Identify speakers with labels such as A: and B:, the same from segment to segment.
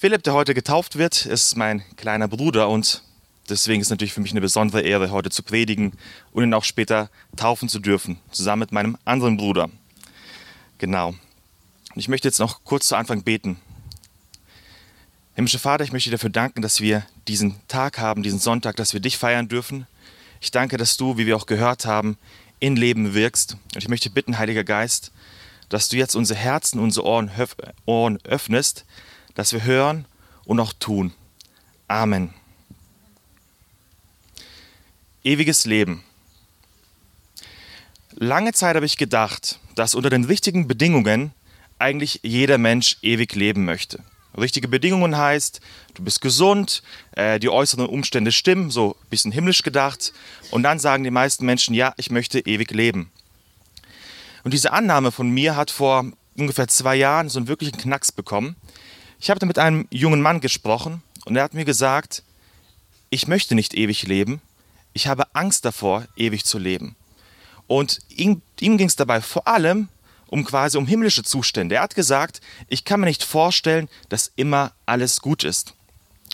A: Philipp, der heute getauft wird, ist mein kleiner Bruder und deswegen ist es natürlich für mich eine besondere Ehre, heute zu predigen und ihn auch später taufen zu dürfen, zusammen mit meinem anderen Bruder. Genau. Ich möchte jetzt noch kurz zu Anfang beten. Himmlischer Vater, ich möchte dir dafür danken, dass wir diesen Tag haben, diesen Sonntag, dass wir dich feiern dürfen. Ich danke, dass du, wie wir auch gehört haben, in Leben wirkst. Und ich möchte bitten, Heiliger Geist, dass du jetzt unsere Herzen, unsere Ohren, Ohren öffnest, dass wir hören und auch tun. Amen. Ewiges Leben. Lange Zeit habe ich gedacht, dass unter den richtigen Bedingungen eigentlich jeder Mensch ewig leben möchte. Richtige Bedingungen heißt, du bist gesund, äh, die äußeren Umstände stimmen, so ein bisschen himmlisch gedacht. Und dann sagen die meisten Menschen, ja, ich möchte ewig leben. Und diese Annahme von mir hat vor ungefähr zwei Jahren so einen wirklichen Knacks bekommen. Ich habe mit einem jungen Mann gesprochen und er hat mir gesagt, ich möchte nicht ewig leben, ich habe Angst davor, ewig zu leben. Und ihm, ihm ging es dabei vor allem um quasi um himmlische Zustände. Er hat gesagt, ich kann mir nicht vorstellen, dass immer alles gut ist.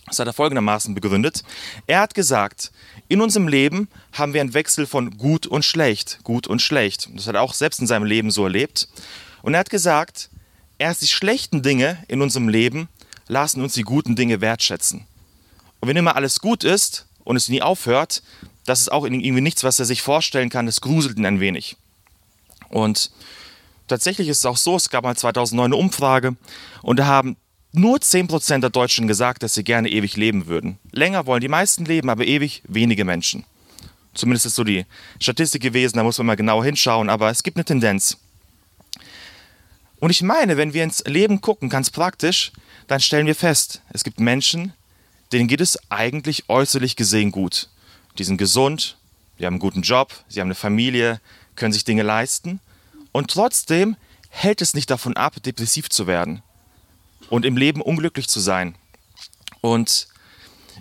A: Das hat er folgendermaßen begründet. Er hat gesagt, in unserem Leben haben wir einen Wechsel von gut und schlecht, gut und schlecht. Das hat er auch selbst in seinem Leben so erlebt. Und er hat gesagt, erst die schlechten Dinge in unserem Leben lassen uns die guten Dinge wertschätzen. Und wenn immer alles gut ist und es nie aufhört, das ist auch irgendwie nichts, was er sich vorstellen kann. Das gruselt ihn ein wenig. Und tatsächlich ist es auch so, es gab mal 2009 eine Umfrage und da haben nur 10% der Deutschen gesagt, dass sie gerne ewig leben würden. Länger wollen die meisten leben, aber ewig wenige Menschen. Zumindest ist so die Statistik gewesen, da muss man mal genau hinschauen, aber es gibt eine Tendenz. Und ich meine, wenn wir ins Leben gucken, ganz praktisch, dann stellen wir fest, es gibt Menschen, denen geht es eigentlich äußerlich gesehen gut. Die sind gesund, die haben einen guten Job, sie haben eine Familie, können sich Dinge leisten. Und trotzdem hält es nicht davon ab, depressiv zu werden und im Leben unglücklich zu sein. Und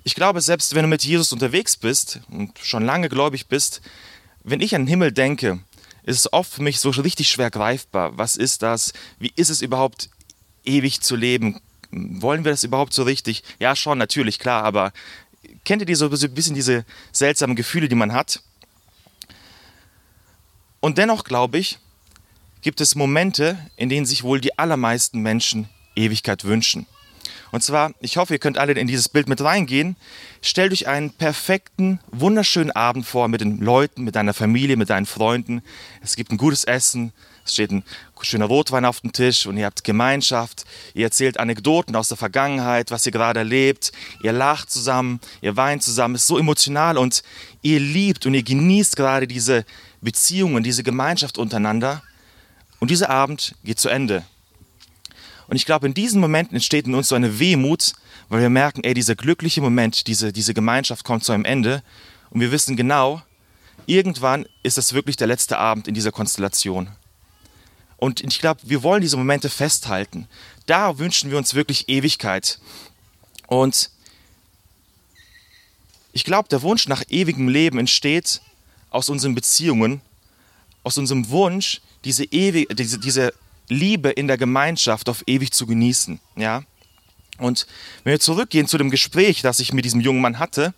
A: ich glaube, selbst wenn du mit Jesus unterwegs bist und schon lange gläubig bist, wenn ich an den Himmel denke, ist es oft für mich so richtig schwer greifbar. Was ist das? Wie ist es überhaupt, ewig zu leben? Wollen wir das überhaupt so richtig? Ja, schon, natürlich, klar, aber kennt ihr diese, so ein bisschen diese seltsamen Gefühle, die man hat? Und dennoch glaube ich, gibt es Momente, in denen sich wohl die allermeisten Menschen Ewigkeit wünschen. Und zwar, ich hoffe, ihr könnt alle in dieses Bild mit reingehen. Stellt euch einen perfekten, wunderschönen Abend vor mit den Leuten, mit deiner Familie, mit deinen Freunden. Es gibt ein gutes Essen, es steht ein schöner Rotwein auf dem Tisch und ihr habt Gemeinschaft. Ihr erzählt Anekdoten aus der Vergangenheit, was ihr gerade erlebt. Ihr lacht zusammen, ihr weint zusammen. Es ist so emotional und ihr liebt und ihr genießt gerade diese Beziehungen, diese Gemeinschaft untereinander. Und dieser Abend geht zu Ende. Und ich glaube, in diesen Momenten entsteht in uns so eine Wehmut, weil wir merken, ey, dieser glückliche Moment, diese, diese Gemeinschaft kommt zu einem Ende. Und wir wissen genau, irgendwann ist das wirklich der letzte Abend in dieser Konstellation. Und ich glaube, wir wollen diese Momente festhalten. Da wünschen wir uns wirklich Ewigkeit. Und ich glaube, der Wunsch nach ewigem Leben entsteht aus unseren Beziehungen, aus unserem Wunsch, diese, ewig, diese, diese Liebe in der Gemeinschaft auf ewig zu genießen. Ja? Und wenn wir zurückgehen zu dem Gespräch, das ich mit diesem jungen Mann hatte,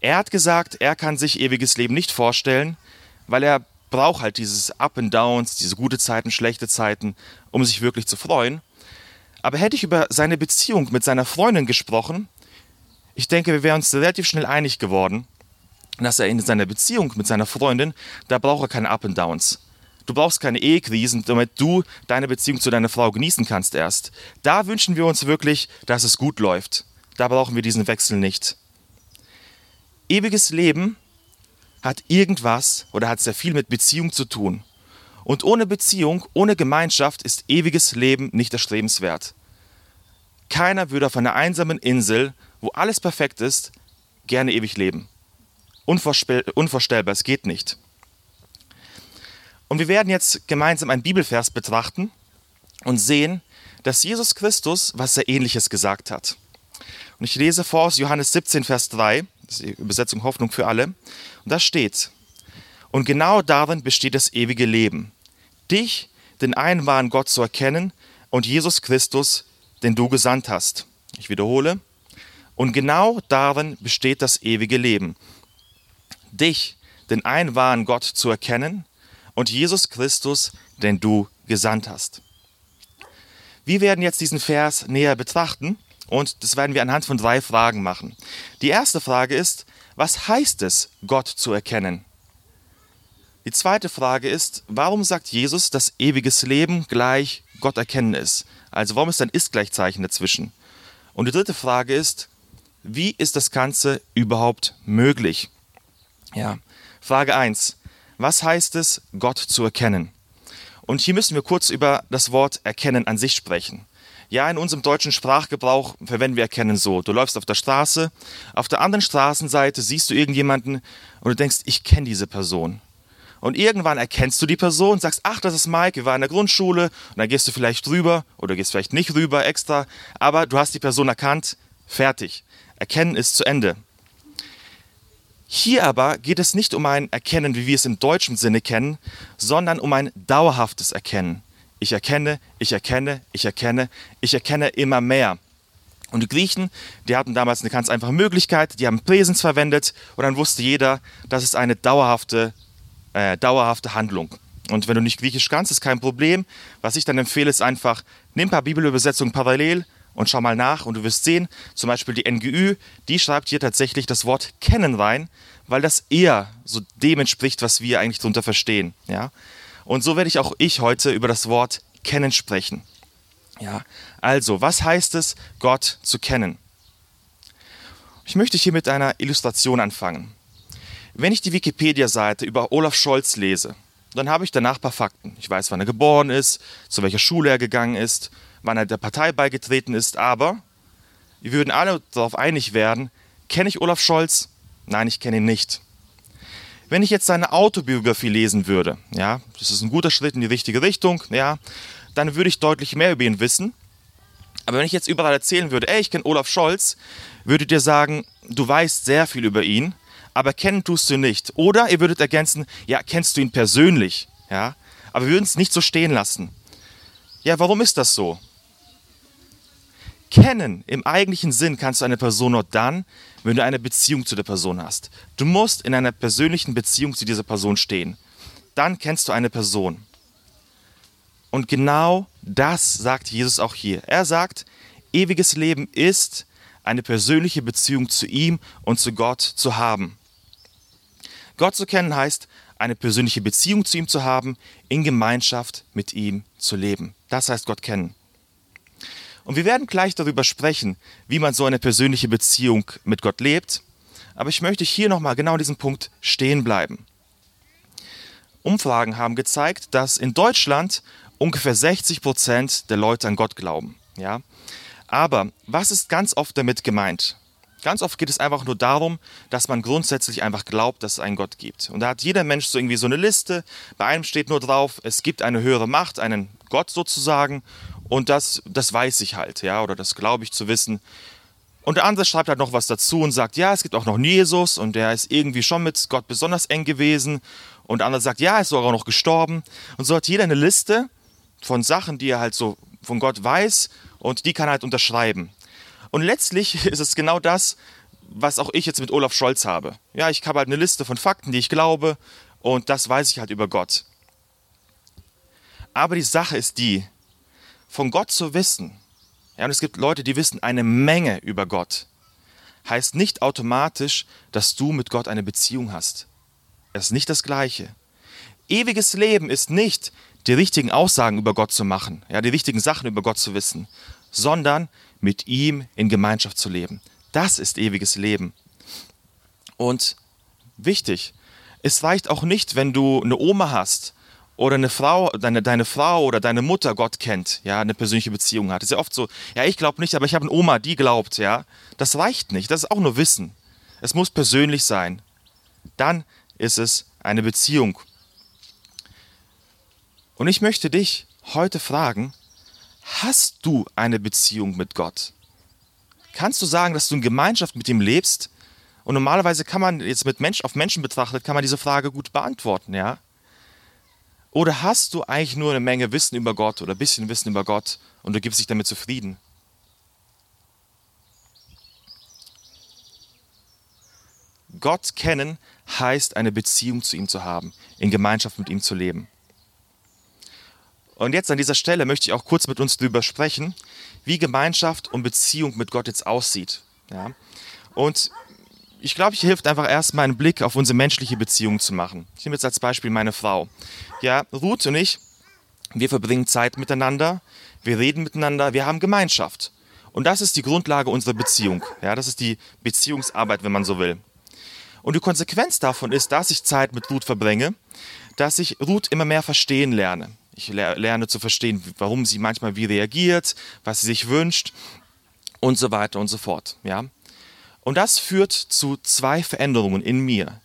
A: er hat gesagt, er kann sich ewiges Leben nicht vorstellen, weil er braucht halt dieses Up and Downs, diese gute Zeiten, schlechte Zeiten, um sich wirklich zu freuen. Aber hätte ich über seine Beziehung mit seiner Freundin gesprochen, ich denke, wir wären uns relativ schnell einig geworden, dass er in seiner Beziehung mit seiner Freundin, da braucht er keine Up and Downs. Du brauchst keine Ehekrisen, damit du deine Beziehung zu deiner Frau genießen kannst erst. Da wünschen wir uns wirklich, dass es gut läuft. Da brauchen wir diesen Wechsel nicht. Ewiges Leben hat irgendwas oder hat sehr viel mit Beziehung zu tun. Und ohne Beziehung, ohne Gemeinschaft ist ewiges Leben nicht erstrebenswert. Keiner würde auf einer einsamen Insel, wo alles perfekt ist, gerne ewig leben. Unvorstellbar, es geht nicht. Und wir werden jetzt gemeinsam einen Bibelvers betrachten und sehen, dass Jesus Christus was sehr ähnliches gesagt hat. Und ich lese vor aus Johannes 17, Vers 3, das ist die Übersetzung Hoffnung für alle. Und da steht, und genau darin besteht das ewige Leben, dich, den einen wahren Gott zu erkennen und Jesus Christus, den du gesandt hast. Ich wiederhole. Und genau darin besteht das ewige Leben. Dich, den einen wahren Gott, zu erkennen und Jesus Christus, den du gesandt hast. Wir werden jetzt diesen Vers näher betrachten und das werden wir anhand von drei Fragen machen. Die erste Frage ist, was heißt es, Gott zu erkennen? Die zweite Frage ist, warum sagt Jesus, dass ewiges Leben gleich Gott erkennen ist? Also warum ist ein Ist-Gleichzeichen dazwischen? Und die dritte Frage ist, wie ist das Ganze überhaupt möglich? Ja, Frage 1. Was heißt es, Gott zu erkennen? Und hier müssen wir kurz über das Wort erkennen an sich sprechen. Ja, in unserem deutschen Sprachgebrauch verwenden wir erkennen so. Du läufst auf der Straße, auf der anderen Straßenseite siehst du irgendjemanden und du denkst, ich kenne diese Person. Und irgendwann erkennst du die Person, sagst, ach, das ist Mike, wir waren in der Grundschule, und dann gehst du vielleicht rüber oder gehst vielleicht nicht rüber extra, aber du hast die Person erkannt, fertig. Erkennen ist zu Ende. Hier aber geht es nicht um ein Erkennen, wie wir es im deutschen Sinne kennen, sondern um ein dauerhaftes Erkennen. Ich erkenne, ich erkenne, ich erkenne, ich erkenne immer mehr. Und die Griechen, die hatten damals eine ganz einfache Möglichkeit, die haben Präsens verwendet und dann wusste jeder, das ist eine dauerhafte, äh, dauerhafte Handlung. Und wenn du nicht Griechisch kannst, ist kein Problem. Was ich dann empfehle, ist einfach, nimm ein paar Bibelübersetzungen parallel, und schau mal nach und du wirst sehen, zum Beispiel die NGÜ, die schreibt hier tatsächlich das Wort kennen rein, weil das eher so dem entspricht, was wir eigentlich darunter verstehen. Ja? Und so werde ich auch ich heute über das Wort kennen sprechen. Ja? Also, was heißt es, Gott zu kennen? Ich möchte hier mit einer Illustration anfangen. Wenn ich die Wikipedia-Seite über Olaf Scholz lese, dann habe ich danach ein paar Fakten. Ich weiß, wann er geboren ist, zu welcher Schule er gegangen ist, wann er der Partei beigetreten ist, aber wir würden alle darauf einig werden, kenne ich Olaf Scholz? Nein, ich kenne ihn nicht. Wenn ich jetzt seine Autobiografie lesen würde, ja, das ist ein guter Schritt in die richtige Richtung, ja, dann würde ich deutlich mehr über ihn wissen. Aber wenn ich jetzt überall erzählen würde, ey, ich kenne Olaf Scholz, würdet ihr sagen, du weißt sehr viel über ihn, aber kennen tust du ihn nicht. Oder ihr würdet ergänzen, ja, kennst du ihn persönlich, ja, aber wir würden es nicht so stehen lassen. Ja, warum ist das so? Kennen im eigentlichen Sinn kannst du eine Person nur dann, wenn du eine Beziehung zu der Person hast. Du musst in einer persönlichen Beziehung zu dieser Person stehen. Dann kennst du eine Person. Und genau das sagt Jesus auch hier. Er sagt, ewiges Leben ist, eine persönliche Beziehung zu ihm und zu Gott zu haben. Gott zu kennen heißt, eine persönliche Beziehung zu ihm zu haben, in Gemeinschaft mit ihm zu leben. Das heißt Gott kennen. Und wir werden gleich darüber sprechen, wie man so eine persönliche Beziehung mit Gott lebt. Aber ich möchte hier nochmal genau an diesem Punkt stehen bleiben. Umfragen haben gezeigt, dass in Deutschland ungefähr 60 Prozent der Leute an Gott glauben. Ja? Aber was ist ganz oft damit gemeint? Ganz oft geht es einfach nur darum, dass man grundsätzlich einfach glaubt, dass es einen Gott gibt. Und da hat jeder Mensch so irgendwie so eine Liste. Bei einem steht nur drauf, es gibt eine höhere Macht, einen Gott sozusagen. Und das, das weiß ich halt, ja, oder das glaube ich zu wissen. Und der andere schreibt halt noch was dazu und sagt, ja, es gibt auch noch Jesus und der ist irgendwie schon mit Gott besonders eng gewesen. Und der andere sagt, ja, er ist sogar noch gestorben. Und so hat jeder eine Liste von Sachen, die er halt so von Gott weiß und die kann er halt unterschreiben. Und letztlich ist es genau das, was auch ich jetzt mit Olaf Scholz habe. Ja, ich habe halt eine Liste von Fakten, die ich glaube und das weiß ich halt über Gott. Aber die Sache ist die, von Gott zu wissen, ja, und es gibt Leute, die wissen eine Menge über Gott, heißt nicht automatisch, dass du mit Gott eine Beziehung hast. Es ist nicht das Gleiche. Ewiges Leben ist nicht, die richtigen Aussagen über Gott zu machen, ja, die richtigen Sachen über Gott zu wissen, sondern mit ihm in Gemeinschaft zu leben. Das ist ewiges Leben. Und wichtig, es reicht auch nicht, wenn du eine Oma hast oder eine Frau, deine, deine Frau oder deine Mutter Gott kennt, ja, eine persönliche Beziehung hat. Das ist ja oft so, ja, ich glaube nicht, aber ich habe eine Oma, die glaubt, ja. Das reicht nicht, das ist auch nur Wissen. Es muss persönlich sein. Dann ist es eine Beziehung. Und ich möchte dich heute fragen, hast du eine Beziehung mit Gott? Kannst du sagen, dass du in Gemeinschaft mit ihm lebst? Und normalerweise kann man jetzt mit Mensch auf Menschen betrachtet, kann man diese Frage gut beantworten, ja? Oder hast du eigentlich nur eine Menge Wissen über Gott oder ein bisschen Wissen über Gott und du gibst dich damit zufrieden? Gott kennen heißt, eine Beziehung zu ihm zu haben, in Gemeinschaft mit ihm zu leben. Und jetzt an dieser Stelle möchte ich auch kurz mit uns darüber sprechen, wie Gemeinschaft und Beziehung mit Gott jetzt aussieht. Ja? Und ich glaube, hier hilft einfach erstmal einen Blick auf unsere menschliche Beziehung zu machen. Ich nehme jetzt als Beispiel meine Frau. Ja, Ruth und ich, wir verbringen Zeit miteinander, wir reden miteinander, wir haben Gemeinschaft. Und das ist die Grundlage unserer Beziehung. Ja, das ist die Beziehungsarbeit, wenn man so will. Und die Konsequenz davon ist, dass ich Zeit mit Ruth verbringe, dass ich Ruth immer mehr verstehen lerne. Ich lerne zu verstehen, warum sie manchmal wie reagiert, was sie sich wünscht und so weiter und so fort. Ja? Und das führt zu zwei Veränderungen in mir.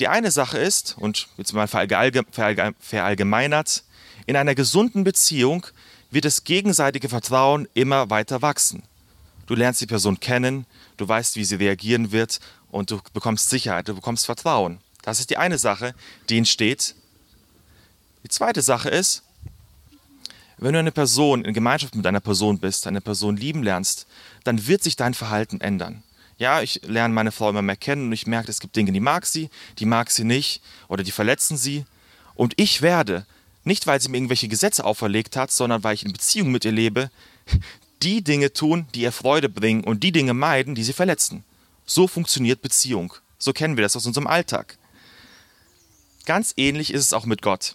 A: Die eine Sache ist, und jetzt mal verallgemeinert, in einer gesunden Beziehung wird das gegenseitige Vertrauen immer weiter wachsen. Du lernst die Person kennen, du weißt, wie sie reagieren wird und du bekommst Sicherheit, du bekommst Vertrauen. Das ist die eine Sache, die entsteht. Die zweite Sache ist, wenn du eine Person in Gemeinschaft mit einer Person bist, eine Person lieben lernst, dann wird sich dein Verhalten ändern. Ja, ich lerne meine Frau immer mehr kennen und ich merke, es gibt Dinge, die mag sie, die mag sie nicht oder die verletzen sie. Und ich werde, nicht weil sie mir irgendwelche Gesetze auferlegt hat, sondern weil ich in Beziehung mit ihr lebe, die Dinge tun, die ihr Freude bringen und die Dinge meiden, die sie verletzen. So funktioniert Beziehung. So kennen wir das aus unserem Alltag. Ganz ähnlich ist es auch mit Gott.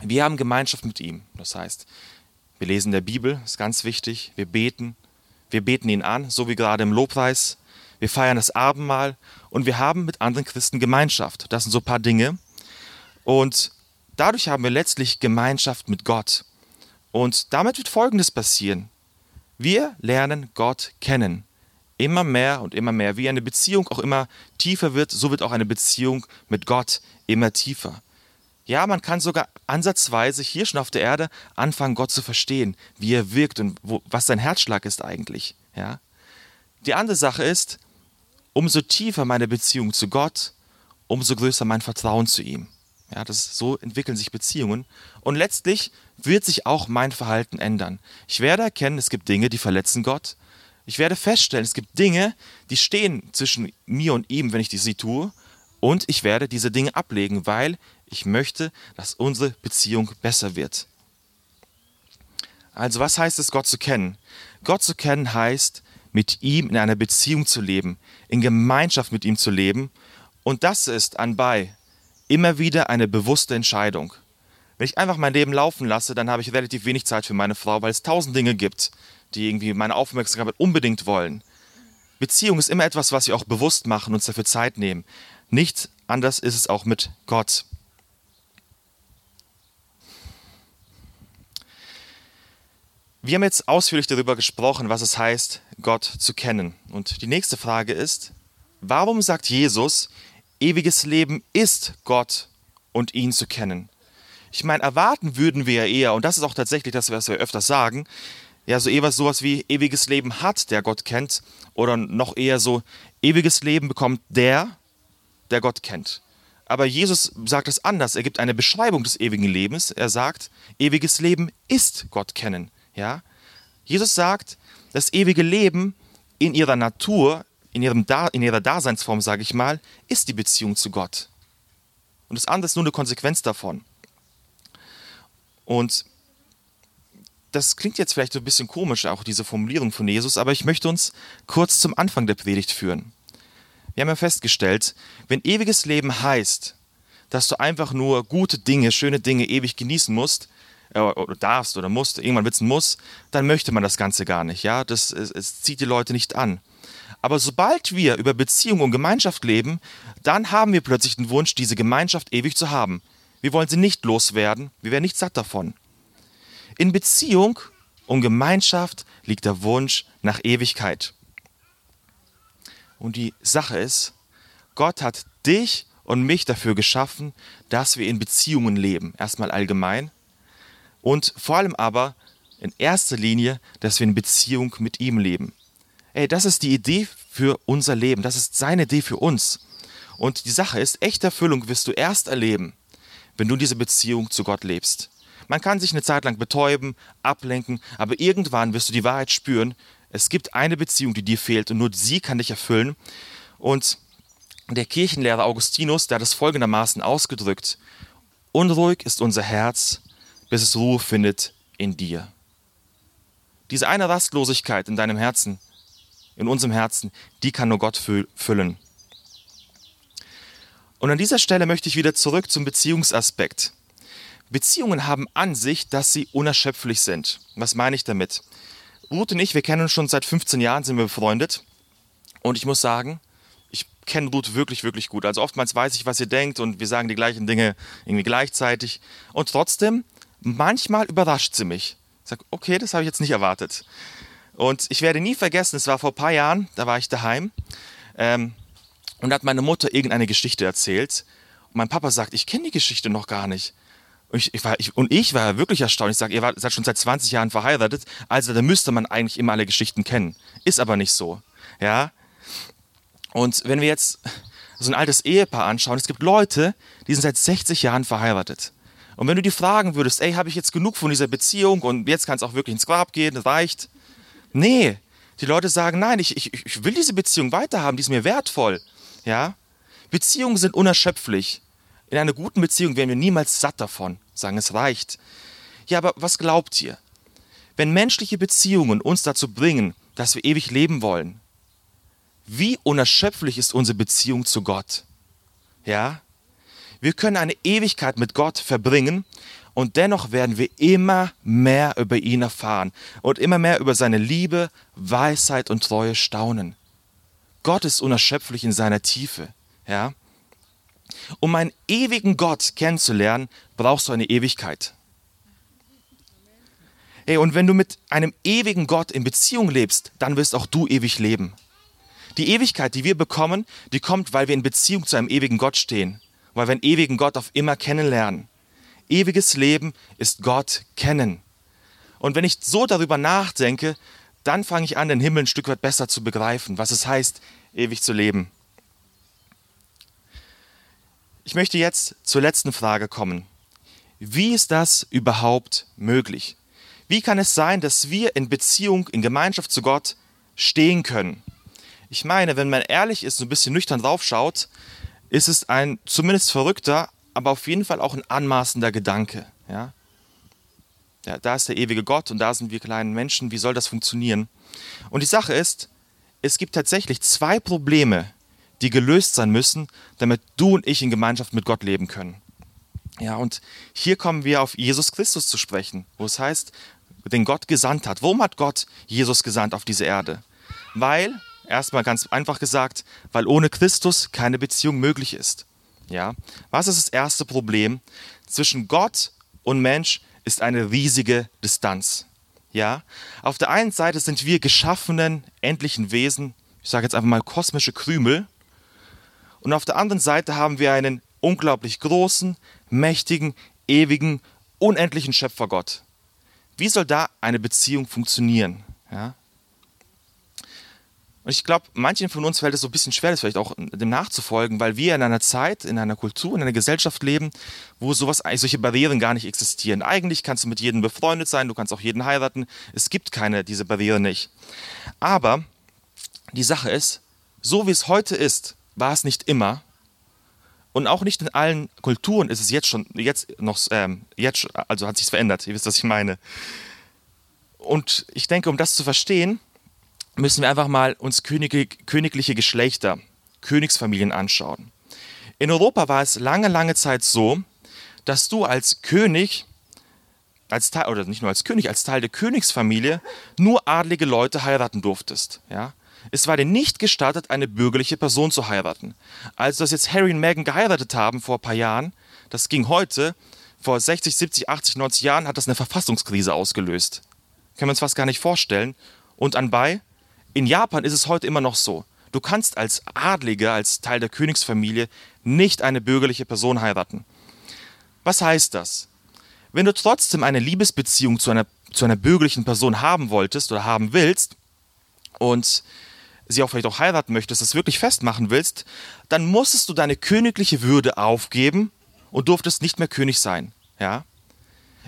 A: Wir haben Gemeinschaft mit ihm. Das heißt, wir lesen der Bibel, ist ganz wichtig. Wir beten. Wir beten ihn an, so wie gerade im Lobpreis wir feiern das Abendmahl und wir haben mit anderen Christen Gemeinschaft. Das sind so ein paar Dinge. Und dadurch haben wir letztlich Gemeinschaft mit Gott. Und damit wird Folgendes passieren. Wir lernen Gott kennen. Immer mehr und immer mehr. Wie eine Beziehung auch immer tiefer wird, so wird auch eine Beziehung mit Gott immer tiefer. Ja, man kann sogar ansatzweise hier schon auf der Erde anfangen, Gott zu verstehen, wie er wirkt und wo, was sein Herzschlag ist eigentlich. Ja? Die andere Sache ist, umso tiefer meine Beziehung zu Gott, umso größer mein Vertrauen zu ihm. Ja, das, so entwickeln sich Beziehungen. Und letztlich wird sich auch mein Verhalten ändern. Ich werde erkennen, es gibt Dinge, die verletzen Gott. Ich werde feststellen, es gibt Dinge, die stehen zwischen mir und ihm, wenn ich sie tue. Und ich werde diese Dinge ablegen, weil ich möchte, dass unsere Beziehung besser wird. Also was heißt es, Gott zu kennen? Gott zu kennen heißt, mit ihm in einer Beziehung zu leben, in Gemeinschaft mit ihm zu leben. Und das ist anbei immer wieder eine bewusste Entscheidung. Wenn ich einfach mein Leben laufen lasse, dann habe ich relativ wenig Zeit für meine Frau, weil es tausend Dinge gibt, die irgendwie meine Aufmerksamkeit unbedingt wollen. Beziehung ist immer etwas, was wir auch bewusst machen und uns dafür Zeit nehmen. Nicht anders ist es auch mit Gott. Wir haben jetzt ausführlich darüber gesprochen, was es heißt, Gott zu kennen. Und die nächste Frage ist, warum sagt Jesus, ewiges Leben ist Gott und ihn zu kennen? Ich meine, erwarten würden wir ja eher, und das ist auch tatsächlich das, was wir öfters sagen, ja, so eher sowas wie ewiges Leben hat, der Gott kennt, oder noch eher so, ewiges Leben bekommt der, der Gott kennt. Aber Jesus sagt es anders. Er gibt eine Beschreibung des ewigen Lebens. Er sagt, ewiges Leben ist Gott kennen. Ja? Jesus sagt, das ewige Leben in ihrer Natur, in, ihrem da in ihrer Daseinsform, sage ich mal, ist die Beziehung zu Gott. Und das andere ist nur eine Konsequenz davon. Und das klingt jetzt vielleicht so ein bisschen komisch, auch diese Formulierung von Jesus, aber ich möchte uns kurz zum Anfang der Predigt führen. Wir haben ja festgestellt, wenn ewiges Leben heißt, dass du einfach nur gute Dinge, schöne Dinge ewig genießen musst, oder darfst oder musst, irgendwann wird Muss, dann möchte man das Ganze gar nicht. Ja, das es, es zieht die Leute nicht an. Aber sobald wir über Beziehung und Gemeinschaft leben, dann haben wir plötzlich den Wunsch, diese Gemeinschaft ewig zu haben. Wir wollen sie nicht loswerden, wir werden nicht satt davon. In Beziehung und Gemeinschaft liegt der Wunsch nach Ewigkeit. Und die Sache ist, Gott hat dich und mich dafür geschaffen, dass wir in Beziehungen leben. Erstmal allgemein und vor allem aber in erster Linie, dass wir in Beziehung mit ihm leben. Ey, das ist die Idee für unser Leben, das ist seine Idee für uns. Und die Sache ist, echte Erfüllung wirst du erst erleben, wenn du diese Beziehung zu Gott lebst. Man kann sich eine Zeit lang betäuben, ablenken, aber irgendwann wirst du die Wahrheit spüren. Es gibt eine Beziehung, die dir fehlt und nur sie kann dich erfüllen. Und der Kirchenlehrer Augustinus, der hat es folgendermaßen ausgedrückt. Unruhig ist unser Herz, bis es Ruhe findet in dir. Diese eine Rastlosigkeit in deinem Herzen, in unserem Herzen, die kann nur Gott füllen. Und an dieser Stelle möchte ich wieder zurück zum Beziehungsaspekt. Beziehungen haben an sich, dass sie unerschöpflich sind. Was meine ich damit? Ruth und ich, wir kennen uns schon seit 15 Jahren, sind wir befreundet. Und ich muss sagen, ich kenne Ruth wirklich, wirklich gut. Also oftmals weiß ich, was ihr denkt und wir sagen die gleichen Dinge irgendwie gleichzeitig. Und trotzdem, manchmal überrascht sie mich. Ich sage, okay, das habe ich jetzt nicht erwartet. Und ich werde nie vergessen, es war vor ein paar Jahren, da war ich daheim ähm, und hat meine Mutter irgendeine Geschichte erzählt. Und mein Papa sagt, ich kenne die Geschichte noch gar nicht. Und ich, ich, war, ich, und ich war wirklich erstaunt. Ich sage, ihr seid schon seit 20 Jahren verheiratet, also da müsste man eigentlich immer alle Geschichten kennen. Ist aber nicht so. Ja? Und wenn wir jetzt so ein altes Ehepaar anschauen, es gibt Leute, die sind seit 60 Jahren verheiratet. Und wenn du die fragen würdest, ey, habe ich jetzt genug von dieser Beziehung und jetzt kann es auch wirklich ins Grab gehen, das reicht. Nee, die Leute sagen, nein, ich, ich, ich will diese Beziehung weiterhaben, die ist mir wertvoll. Ja? Beziehungen sind unerschöpflich. In einer guten Beziehung werden wir niemals satt davon, sagen, es reicht. Ja, aber was glaubt ihr? Wenn menschliche Beziehungen uns dazu bringen, dass wir ewig leben wollen, wie unerschöpflich ist unsere Beziehung zu Gott? Ja? Wir können eine Ewigkeit mit Gott verbringen und dennoch werden wir immer mehr über ihn erfahren und immer mehr über seine Liebe, Weisheit und Treue staunen. Gott ist unerschöpflich in seiner Tiefe. Ja? Um einen ewigen Gott kennenzulernen, brauchst du eine Ewigkeit. Hey, und wenn du mit einem ewigen Gott in Beziehung lebst, dann wirst auch du ewig leben. Die Ewigkeit, die wir bekommen, die kommt, weil wir in Beziehung zu einem ewigen Gott stehen, weil wir einen ewigen Gott auf immer kennenlernen. Ewiges Leben ist Gott kennen. Und wenn ich so darüber nachdenke, dann fange ich an, den Himmel ein Stück weit besser zu begreifen, was es heißt, ewig zu leben. Ich möchte jetzt zur letzten Frage kommen. Wie ist das überhaupt möglich? Wie kann es sein, dass wir in Beziehung, in Gemeinschaft zu Gott stehen können? Ich meine, wenn man ehrlich ist, so ein bisschen nüchtern draufschaut, ist es ein zumindest verrückter, aber auf jeden Fall auch ein anmaßender Gedanke. Ja? ja, da ist der ewige Gott und da sind wir kleinen Menschen. Wie soll das funktionieren? Und die Sache ist, es gibt tatsächlich zwei Probleme, die gelöst sein müssen, damit du und ich in Gemeinschaft mit Gott leben können. Ja, und hier kommen wir auf Jesus Christus zu sprechen, wo es heißt, den Gott gesandt hat. Warum hat Gott Jesus gesandt auf diese Erde? Weil, erstmal ganz einfach gesagt, weil ohne Christus keine Beziehung möglich ist. Ja, was ist das erste Problem? Zwischen Gott und Mensch ist eine riesige Distanz. Ja, auf der einen Seite sind wir geschaffenen, endlichen Wesen, ich sage jetzt einfach mal kosmische Krümel, und auf der anderen Seite haben wir einen unglaublich großen, mächtigen, ewigen, unendlichen Schöpfergott. Wie soll da eine Beziehung funktionieren? Ja? Und ich glaube, manchen von uns fällt es so ein bisschen schwer, das vielleicht auch dem nachzufolgen, weil wir in einer Zeit, in einer Kultur, in einer Gesellschaft leben, wo sowas, solche Barrieren gar nicht existieren. Eigentlich kannst du mit jedem befreundet sein, du kannst auch jeden heiraten. Es gibt keine, diese Barriere nicht. Aber die Sache ist, so wie es heute ist, war es nicht immer. Und auch nicht in allen Kulturen ist es jetzt schon, jetzt noch, ähm, jetzt, also hat sich verändert. Ihr wisst, was ich meine. Und ich denke, um das zu verstehen, müssen wir einfach mal uns königliche Geschlechter, Königsfamilien anschauen. In Europa war es lange, lange Zeit so, dass du als König, als Teil, oder nicht nur als König, als Teil der Königsfamilie nur adlige Leute heiraten durftest. Ja? Es war dir nicht gestattet, eine bürgerliche Person zu heiraten. Als das jetzt Harry und Meghan geheiratet haben vor ein paar Jahren, das ging heute, vor 60, 70, 80, 90 Jahren hat das eine Verfassungskrise ausgelöst. Können wir uns fast gar nicht vorstellen. Und anbei, in Japan ist es heute immer noch so. Du kannst als Adliger, als Teil der Königsfamilie, nicht eine bürgerliche Person heiraten. Was heißt das? Wenn du trotzdem eine Liebesbeziehung zu einer, zu einer bürgerlichen Person haben wolltest oder haben willst und sie auch vielleicht auch heiraten möchtest, das wirklich festmachen willst, dann musstest du deine königliche Würde aufgeben und durftest nicht mehr König sein. Ja?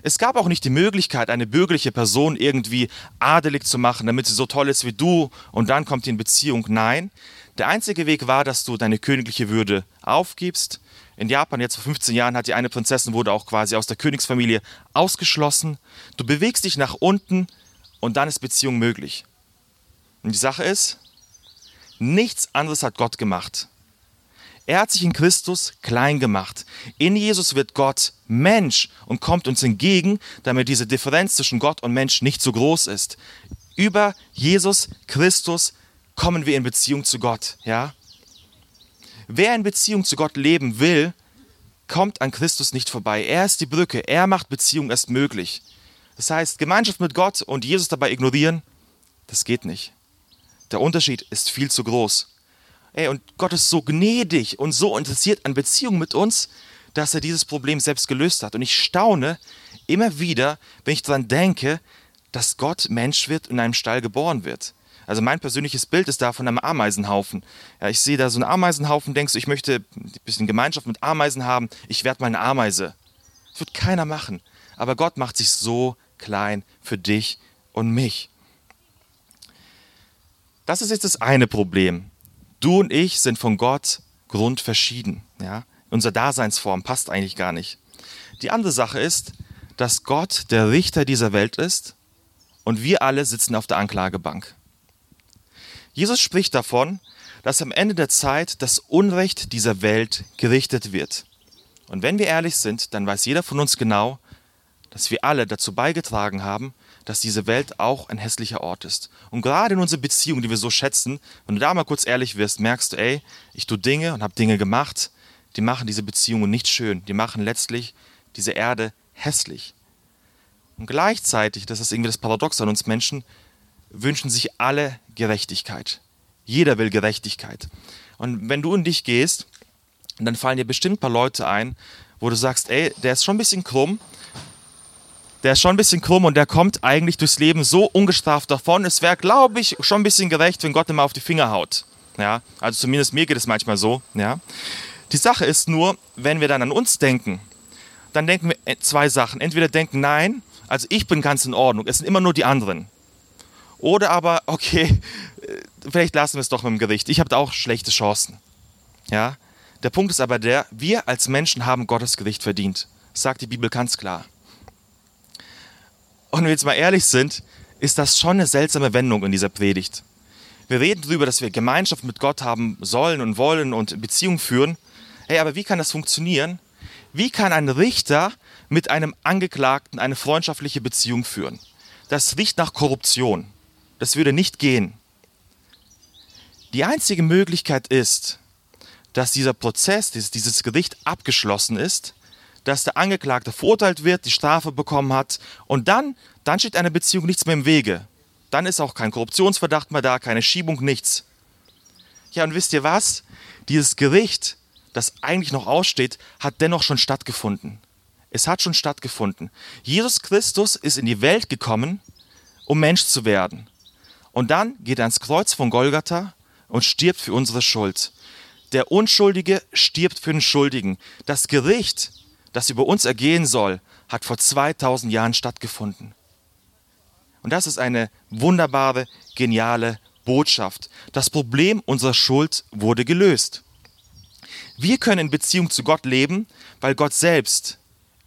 A: Es gab auch nicht die Möglichkeit, eine bürgerliche Person irgendwie adelig zu machen, damit sie so toll ist wie du und dann kommt die in Beziehung. Nein, der einzige Weg war, dass du deine königliche Würde aufgibst. In Japan jetzt vor 15 Jahren hat die eine Prinzessin wurde auch quasi aus der Königsfamilie ausgeschlossen. Du bewegst dich nach unten und dann ist Beziehung möglich. Und die Sache ist, nichts anderes hat Gott gemacht. Er hat sich in Christus klein gemacht. In Jesus wird Gott Mensch und kommt uns entgegen, damit diese Differenz zwischen Gott und Mensch nicht so groß ist. Über Jesus Christus kommen wir in Beziehung zu Gott, ja? Wer in Beziehung zu Gott leben will, kommt an Christus nicht vorbei. Er ist die Brücke, er macht Beziehung erst möglich. Das heißt, Gemeinschaft mit Gott und Jesus dabei ignorieren, das geht nicht. Der Unterschied ist viel zu groß. Ey, und Gott ist so gnädig und so interessiert an Beziehungen mit uns, dass er dieses Problem selbst gelöst hat. Und ich staune immer wieder, wenn ich daran denke, dass Gott Mensch wird und in einem Stall geboren wird. Also mein persönliches Bild ist da von einem Ameisenhaufen. Ja, ich sehe da so einen Ameisenhaufen, denkst du, ich möchte ein bisschen Gemeinschaft mit Ameisen haben, ich werde mal eine Ameise. Das wird keiner machen. Aber Gott macht sich so klein für dich und mich. Das ist jetzt das eine Problem. Du und ich sind von Gott grundverschieden. Ja? Unsere Daseinsform passt eigentlich gar nicht. Die andere Sache ist, dass Gott der Richter dieser Welt ist und wir alle sitzen auf der Anklagebank. Jesus spricht davon, dass am Ende der Zeit das Unrecht dieser Welt gerichtet wird. Und wenn wir ehrlich sind, dann weiß jeder von uns genau, dass wir alle dazu beigetragen haben, dass diese Welt auch ein hässlicher Ort ist. Und gerade in unserer Beziehung, die wir so schätzen, wenn du da mal kurz ehrlich wirst, merkst du, ey, ich tue Dinge und habe Dinge gemacht, die machen diese Beziehungen nicht schön. Die machen letztlich diese Erde hässlich. Und gleichzeitig, das ist irgendwie das Paradox an uns Menschen, wünschen sich alle Gerechtigkeit. Jeder will Gerechtigkeit. Und wenn du in dich gehst, dann fallen dir bestimmt ein paar Leute ein, wo du sagst, ey, der ist schon ein bisschen krumm, der ist schon ein bisschen krumm und der kommt eigentlich durchs Leben so ungestraft davon. Es wäre, glaube ich, schon ein bisschen gerecht, wenn Gott ihm auf die Finger haut. Ja, also zumindest mir geht es manchmal so. Ja. Die Sache ist nur, wenn wir dann an uns denken, dann denken wir zwei Sachen. Entweder denken, nein, also ich bin ganz in Ordnung, es sind immer nur die anderen. Oder aber, okay, äh, vielleicht lassen wir es doch mit dem Gericht. Ich habe da auch schlechte Chancen. Ja. Der Punkt ist aber der, wir als Menschen haben Gottes Gericht verdient. Das sagt die Bibel ganz klar. Und wenn wir jetzt mal ehrlich sind, ist das schon eine seltsame Wendung in dieser Predigt. Wir reden darüber, dass wir Gemeinschaft mit Gott haben sollen und wollen und Beziehung führen. Hey, aber wie kann das funktionieren? Wie kann ein Richter mit einem Angeklagten eine freundschaftliche Beziehung führen? Das riecht nach Korruption. Das würde nicht gehen. Die einzige Möglichkeit ist, dass dieser Prozess, dieses Gericht abgeschlossen ist dass der Angeklagte verurteilt wird, die Strafe bekommen hat und dann, dann steht einer Beziehung nichts mehr im Wege. Dann ist auch kein Korruptionsverdacht mehr da, keine Schiebung, nichts. Ja, und wisst ihr was? Dieses Gericht, das eigentlich noch aussteht, hat dennoch schon stattgefunden. Es hat schon stattgefunden. Jesus Christus ist in die Welt gekommen, um Mensch zu werden. Und dann geht er ans Kreuz von Golgatha und stirbt für unsere Schuld. Der Unschuldige stirbt für den Schuldigen. Das Gericht, das über uns ergehen soll, hat vor 2000 Jahren stattgefunden. Und das ist eine wunderbare, geniale Botschaft. Das Problem unserer Schuld wurde gelöst. Wir können in Beziehung zu Gott leben, weil Gott selbst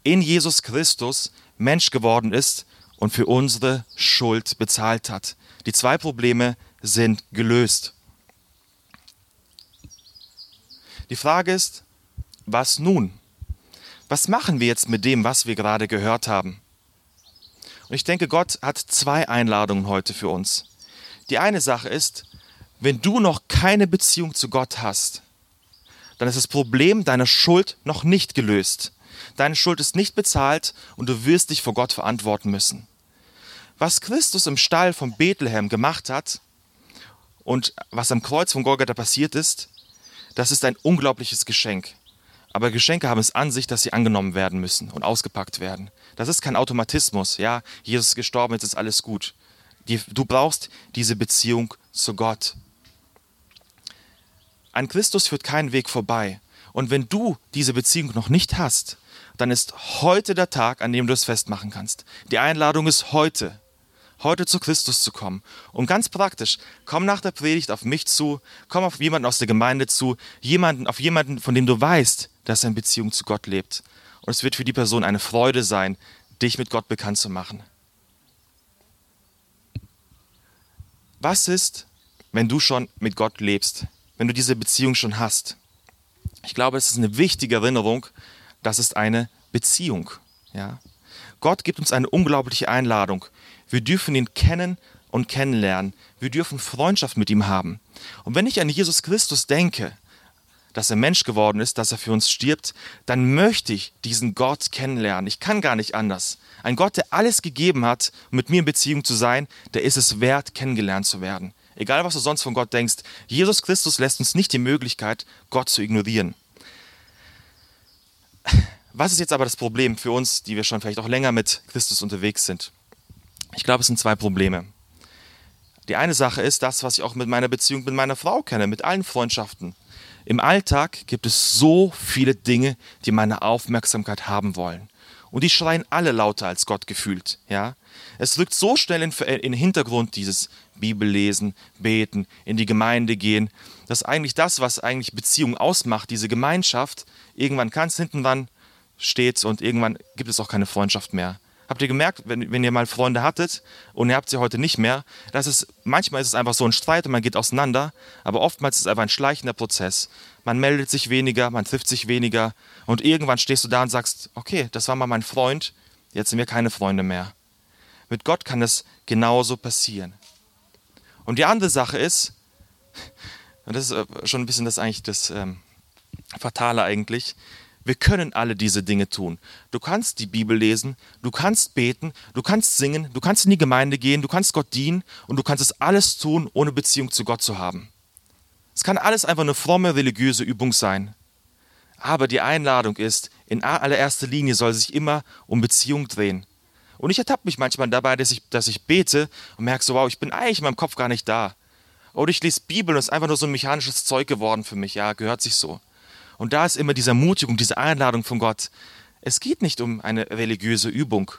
A: in Jesus Christus Mensch geworden ist und für unsere Schuld bezahlt hat. Die zwei Probleme sind gelöst. Die Frage ist, was nun? Was machen wir jetzt mit dem, was wir gerade gehört haben? Und ich denke, Gott hat zwei Einladungen heute für uns. Die eine Sache ist, wenn du noch keine Beziehung zu Gott hast, dann ist das Problem deiner Schuld noch nicht gelöst. Deine Schuld ist nicht bezahlt und du wirst dich vor Gott verantworten müssen. Was Christus im Stall von Bethlehem gemacht hat und was am Kreuz von Golgatha passiert ist, das ist ein unglaubliches Geschenk. Aber Geschenke haben es an sich, dass sie angenommen werden müssen und ausgepackt werden. Das ist kein Automatismus. Ja, Jesus ist gestorben, jetzt ist alles gut. du brauchst diese Beziehung zu Gott. An Christus führt kein Weg vorbei. Und wenn du diese Beziehung noch nicht hast, dann ist heute der Tag, an dem du es festmachen kannst. Die Einladung ist heute, heute zu Christus zu kommen. Und ganz praktisch, komm nach der Predigt auf mich zu, komm auf jemanden aus der Gemeinde zu, jemanden, auf jemanden, von dem du weißt, dass er in Beziehung zu Gott lebt. Und es wird für die Person eine Freude sein, dich mit Gott bekannt zu machen. Was ist, wenn du schon mit Gott lebst, wenn du diese Beziehung schon hast? Ich glaube, es ist eine wichtige Erinnerung, das ist eine Beziehung. Ja? Gott gibt uns eine unglaubliche Einladung. Wir dürfen ihn kennen und kennenlernen. Wir dürfen Freundschaft mit ihm haben. Und wenn ich an Jesus Christus denke, dass er Mensch geworden ist, dass er für uns stirbt, dann möchte ich diesen Gott kennenlernen. Ich kann gar nicht anders. Ein Gott, der alles gegeben hat, um mit mir in Beziehung zu sein, der ist es wert, kennengelernt zu werden. Egal, was du sonst von Gott denkst, Jesus Christus lässt uns nicht die Möglichkeit, Gott zu ignorieren. Was ist jetzt aber das Problem für uns, die wir schon vielleicht auch länger mit Christus unterwegs sind? Ich glaube, es sind zwei Probleme. Die eine Sache ist das, was ich auch mit meiner Beziehung mit meiner Frau kenne, mit allen Freundschaften. Im Alltag gibt es so viele Dinge, die meine Aufmerksamkeit haben wollen. Und die schreien alle lauter als Gott gefühlt. Ja? Es rückt so schnell in, in den Hintergrund dieses Bibellesen, Beten, in die Gemeinde gehen, dass eigentlich das, was eigentlich Beziehung ausmacht, diese Gemeinschaft, irgendwann ganz hinten dran steht und irgendwann gibt es auch keine Freundschaft mehr. Habt ihr gemerkt, wenn, wenn ihr mal Freunde hattet und ihr habt sie heute nicht mehr, dass es manchmal ist es einfach so ein Streit und man geht auseinander, aber oftmals ist es einfach ein schleichender Prozess. Man meldet sich weniger, man trifft sich weniger und irgendwann stehst du da und sagst, okay, das war mal mein Freund, jetzt sind wir keine Freunde mehr. Mit Gott kann das genauso passieren. Und die andere Sache ist, und das ist äh, schon ein bisschen das eigentlich das ähm, Fatale eigentlich, wir können alle diese Dinge tun. Du kannst die Bibel lesen, du kannst beten, du kannst singen, du kannst in die Gemeinde gehen, du kannst Gott dienen und du kannst es alles tun, ohne Beziehung zu Gott zu haben. Es kann alles einfach eine fromme religiöse Übung sein. Aber die Einladung ist, in allererster Linie soll sich immer um Beziehung drehen. Und ich ertappe mich manchmal dabei, dass ich, dass ich bete und merke so, wow, ich bin eigentlich in meinem Kopf gar nicht da. Oder ich lese Bibel und es ist einfach nur so ein mechanisches Zeug geworden für mich. Ja, gehört sich so. Und da ist immer diese Ermutigung, diese Einladung von Gott. Es geht nicht um eine religiöse Übung.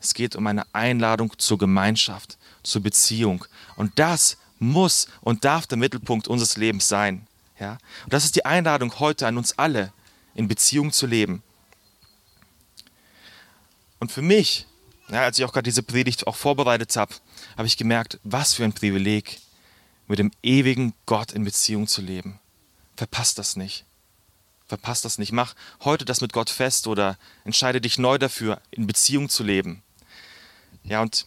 A: Es geht um eine Einladung zur Gemeinschaft, zur Beziehung. Und das muss und darf der Mittelpunkt unseres Lebens sein. Ja? Und das ist die Einladung heute an uns alle, in Beziehung zu leben. Und für mich, ja, als ich auch gerade diese Predigt auch vorbereitet habe, habe ich gemerkt, was für ein Privileg, mit dem ewigen Gott in Beziehung zu leben. Verpasst das nicht. Verpasst das nicht. Mach heute das mit Gott fest oder entscheide dich neu dafür, in Beziehung zu leben. Ja, und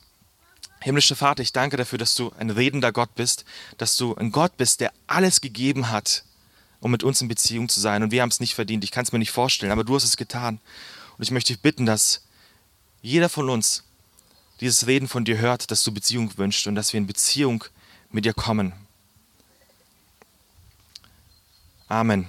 A: himmlischer Vater, ich danke dafür, dass du ein redender Gott bist, dass du ein Gott bist, der alles gegeben hat, um mit uns in Beziehung zu sein. Und wir haben es nicht verdient. Ich kann es mir nicht vorstellen, aber du hast es getan. Und ich möchte dich bitten, dass jeder von uns dieses Reden von dir hört, dass du Beziehung wünschst und dass wir in Beziehung mit dir kommen. Amen.